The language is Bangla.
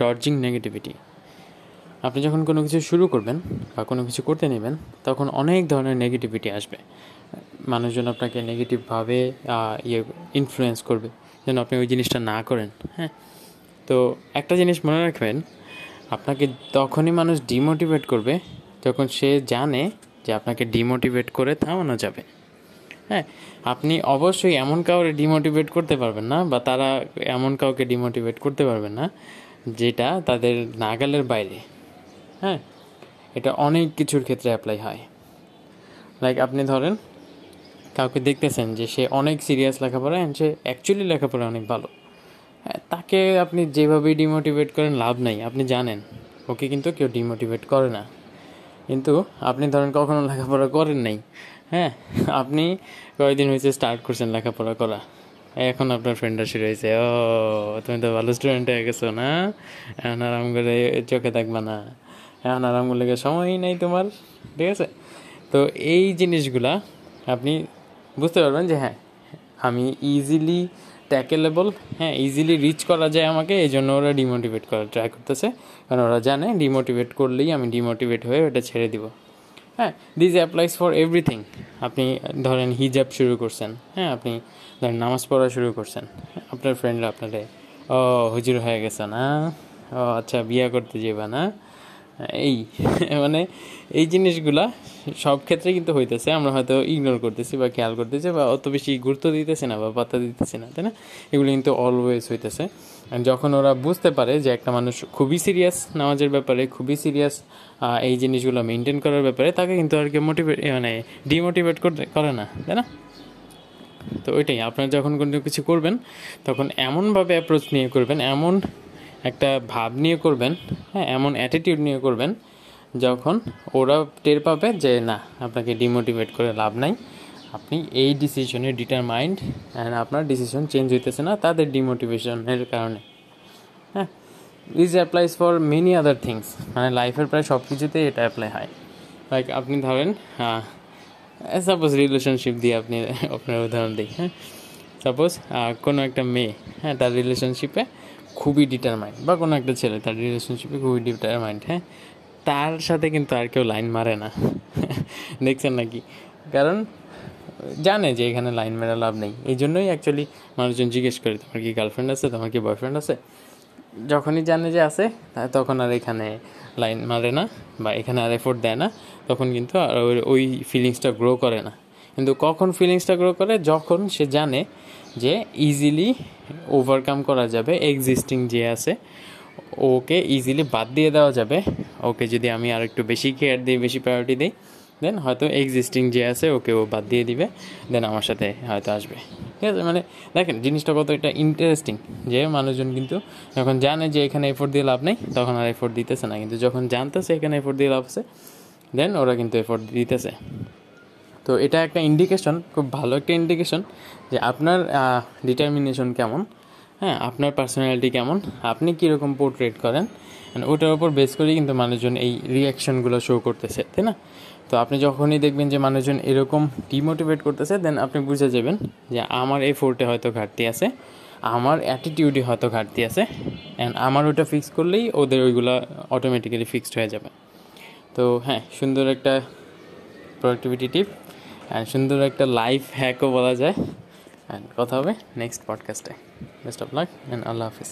ডর্জিং নেগেটিভিটি আপনি যখন কোনো কিছু শুরু করবেন বা কোনো কিছু করতে নেবেন, তখন অনেক ধরনের নেগেটিভিটি আসবে। মানুষজন আপনাকে নেগেটিভভাবে ইয়ে ইনফ্লুয়েন্স করবে, যেন আপনি ওই জিনিসটা না করেন হ্যাঁ? তো একটা জিনিস মনে রাখবেন, আপনাকে তখনই মানুষ ডিমোটিভেট করবে যখন সে জানে যে আপনাকে ডিমোটিভেট করে থামানো যাবে হ্যাঁ? আপনি অবশ্যই এমন কাউকে ডিমোটিভেট করতে পারবেন না বা তারা এমন কাউকে ডিমোটিভেট করতে পারবেন না যেটা তাদের নাগালের বাইরে হ্যাঁ? এটা অনেক কিছুর ক্ষেত্রে অ্যাপ্লাই হয়। লাইক আপনি ধরেন, কাউকে দেখতেছেন যে সে অনেক সিরিয়াস লেখাপড়া অ্যান্ড সে অ্যাকচুয়ালি লেখাপড়া অনেক ভালো। হ্যাঁ তাকে আপনি যেভাবেই ডিমোটিভেট করেন লাভ নাই, আপনি জানেন। ওকে কিন্তু কেউ ডিমোটিভেট করে না। কিন্তু আপনি ধরেন কখনো লেখাপড়া করেন নাই হ্যাঁ? আপনি কয়েকদিন হয়েছে স্টার্ট করছেন লেখাপড়া করা। এখন আপনার ফ্রেন্ডরা শুরু হয়েছে ও, তুমি তো ভালো স্টুডেন্ট হয়ে গেছো না? এখন আরাম করে চোখে থাকবা না। এখন আরাম করলে সময়ই নেই তোমার, ঠিক আছে? তো এই জিনিসগুলা আপনি বুঝতে পারবেন যে হ্যাঁ আমি ইজিলি ট্যাকেলেবল হ্যাঁ ইজিলি রিচ করা যায় আমাকে এই জন্য ওরা ডিমোটিভেট করার ট্রাই করতেছে। কারণ ওরা জানে ডিমোটিভেট করলেই আমি ডিমোটিভেট হয়ে ওটা ছেড়ে দিব। হ্যাঁ দিস অ্যাপ্লাইস ফর এভরিথিং আপনি ধরেন হিজাব শুরু করছেন হ্যাঁ আপনি ধরেন নামাজ পড়া শুরু করছেন, আপনার ফ্রেন্ডরা আপনারে ও, হুজুর হয়ে গেছে না ও আচ্ছা বিয়া করতে যাবা না? এই মানে এই জিনিসগুলা সব ক্ষেত্রে কিন্তু হইতেছে, আমরা হয়তো ইগনোর করতেছি বা খেয়াল করতেছি বা অত বেশি গুরুত্ব দিতেছি না বা পাত্তা দিতেছি না, তাই না? এগুলো কিন্তু অলওয়েজ হইতেছে। যখন ওরা বুঝতে পারে যে একটা মানুষ খুবই সিরিয়াস নামাজের ব্যাপারে, খুবই সিরিয়াস এই জিনিসগুলো মেনটেন করার ব্যাপারে, তাকে কিন্তু আর কি মোটিভেট মানে ডিমোটিভেট করতে, করে না, তাই না? তো ওইটাই, আপনারা যখন কোনো কিছু করবেন, তখন এমনভাবে অ্যাপ্রোচ নিয়ে করবেন, এমন একটা ভাব নিয়ে করবেন হ্যাঁ এমন অ্যাটিটিউড নিয়ে করবেন, যখন ওরা টের পাবে যে না, আপনাকে ডিমোটিভেট করে লাভ নাই। আপনি এই ডিসিশনে ডিটারমাইন্ড অ্যান্ড আপনার ডিসিশন চেঞ্জ হইতেছে না, তাদের ডিমোটিভেশনের কারণে। হ্যাঁ? Is applies for many other things মানে লাইফের প্রায় সব কিছুতেই এটা অ্যাপ্লাই হয়। লাইক আপনি ধরেন হ্যাঁ সাপোজ রিলেশনশিপ দিয়ে আপনি, আপনার উদাহরণ দিই হ্যাঁ? সাপোজ কোনো একটা মেয়ে হ্যাঁ তার রিলেশনশিপে খুবই ডিটারমাইন্ড বা কোনো একটা ছেলে, তার রিলেশনশিপে খুবই ডিটারমাইন্ড হ্যাঁ? তার সাথে কিন্তু আর কেউ লাইন মারে না। দেখছেন নাকি? কারণ জানে যে এখানে লাইন মেরা লাভ নেই। এই জন্যই অ্যাকচুয়ালি মানুষজন জিজ্ঞেস করে, তোমার কি গার্লফ্রেন্ড আছে? তোমার কি বয়ফ্রেন্ড আছে? যখনই জানে যে আছে তখন আর এখানে লাইন মারে না বা এখানে আর এফোর্ট দেয় না। তখন কিন্তু আর ওই ফিলিংসটা গ্রো করে না। কিন্তু কখন ফিলিংসটা গ্রো করে? যখন সে জানে যে ইজিলি ওভারকাম করা যাবে এক্সিস্টিং যে আছে, ওকে ইজিলি বাদ দিয়ে দেওয়া যাবে। ওকে যদি আমি আর একটু বেশি কেয়ার দিই, বেশি প্রায়োরিটি দিই দেন হয়তো এক্সিস্টিং যে আছে, ওকে ও বাদ দিয়ে দিবে, দেন আমার সাথে হয়তো আসবে। ঠিক আছে? মানে দেখেন, জিনিসটা কত এটা ইন্টারেস্টিং যে মানুষজন কিন্তু যখন জানে যে এখানে এফোর্ট দিয়ে লাভ নেই, তখন আর এফোর্ট দিতেছে না। কিন্তু যখন জানতেছে এখানে এফোর্ট দিয়ে লাভ আছে, দেন ওরা কিন্তু এফোর্ট দিতেছে। তো এটা একটা ইন্ডিকেশন খুব ভালো একটা ইন্ডিকেশন যে আপনার ডিটারমিনেশন কেমন? হ্যাঁ আপনার পার্সোনালিটি কেমন? আপনি কীরকম পোর্ট্রেট করেন? ওটার উপর বেস করেই কিন্তু মানুষজন এই রিয়াকশনগুলো শো করতেছে, তাই না? তো আপনি যখনই দেখবেন যে মানুষজন এরকম ডিমোটিভেট করতেছে দেন আপনি বুঝে যাবেন যে আমার এই ফোর্টে হয়তো ঘাটতি আছে, আমার অ্যাটিটিউডে হয়তো ঘাটতি আছে অ্যান্ড আমার ওটা ফিক্স করলেই ওদের ওইগুলো অটোমেটিক্যালি ফিক্সড হয়ে যাবে। তো হ্যাঁ সুন্দর একটা প্রোডাক্টিভিটি টিপ অ্যান্ড সুন্দর একটা লাইফ হ্যাকও বলা যায়। অ্যান্ড কথা হবে নেক্সট পডকাস্টে বেস্ট অফ লাক অ্যান্ড আল্লাহ হাফিজ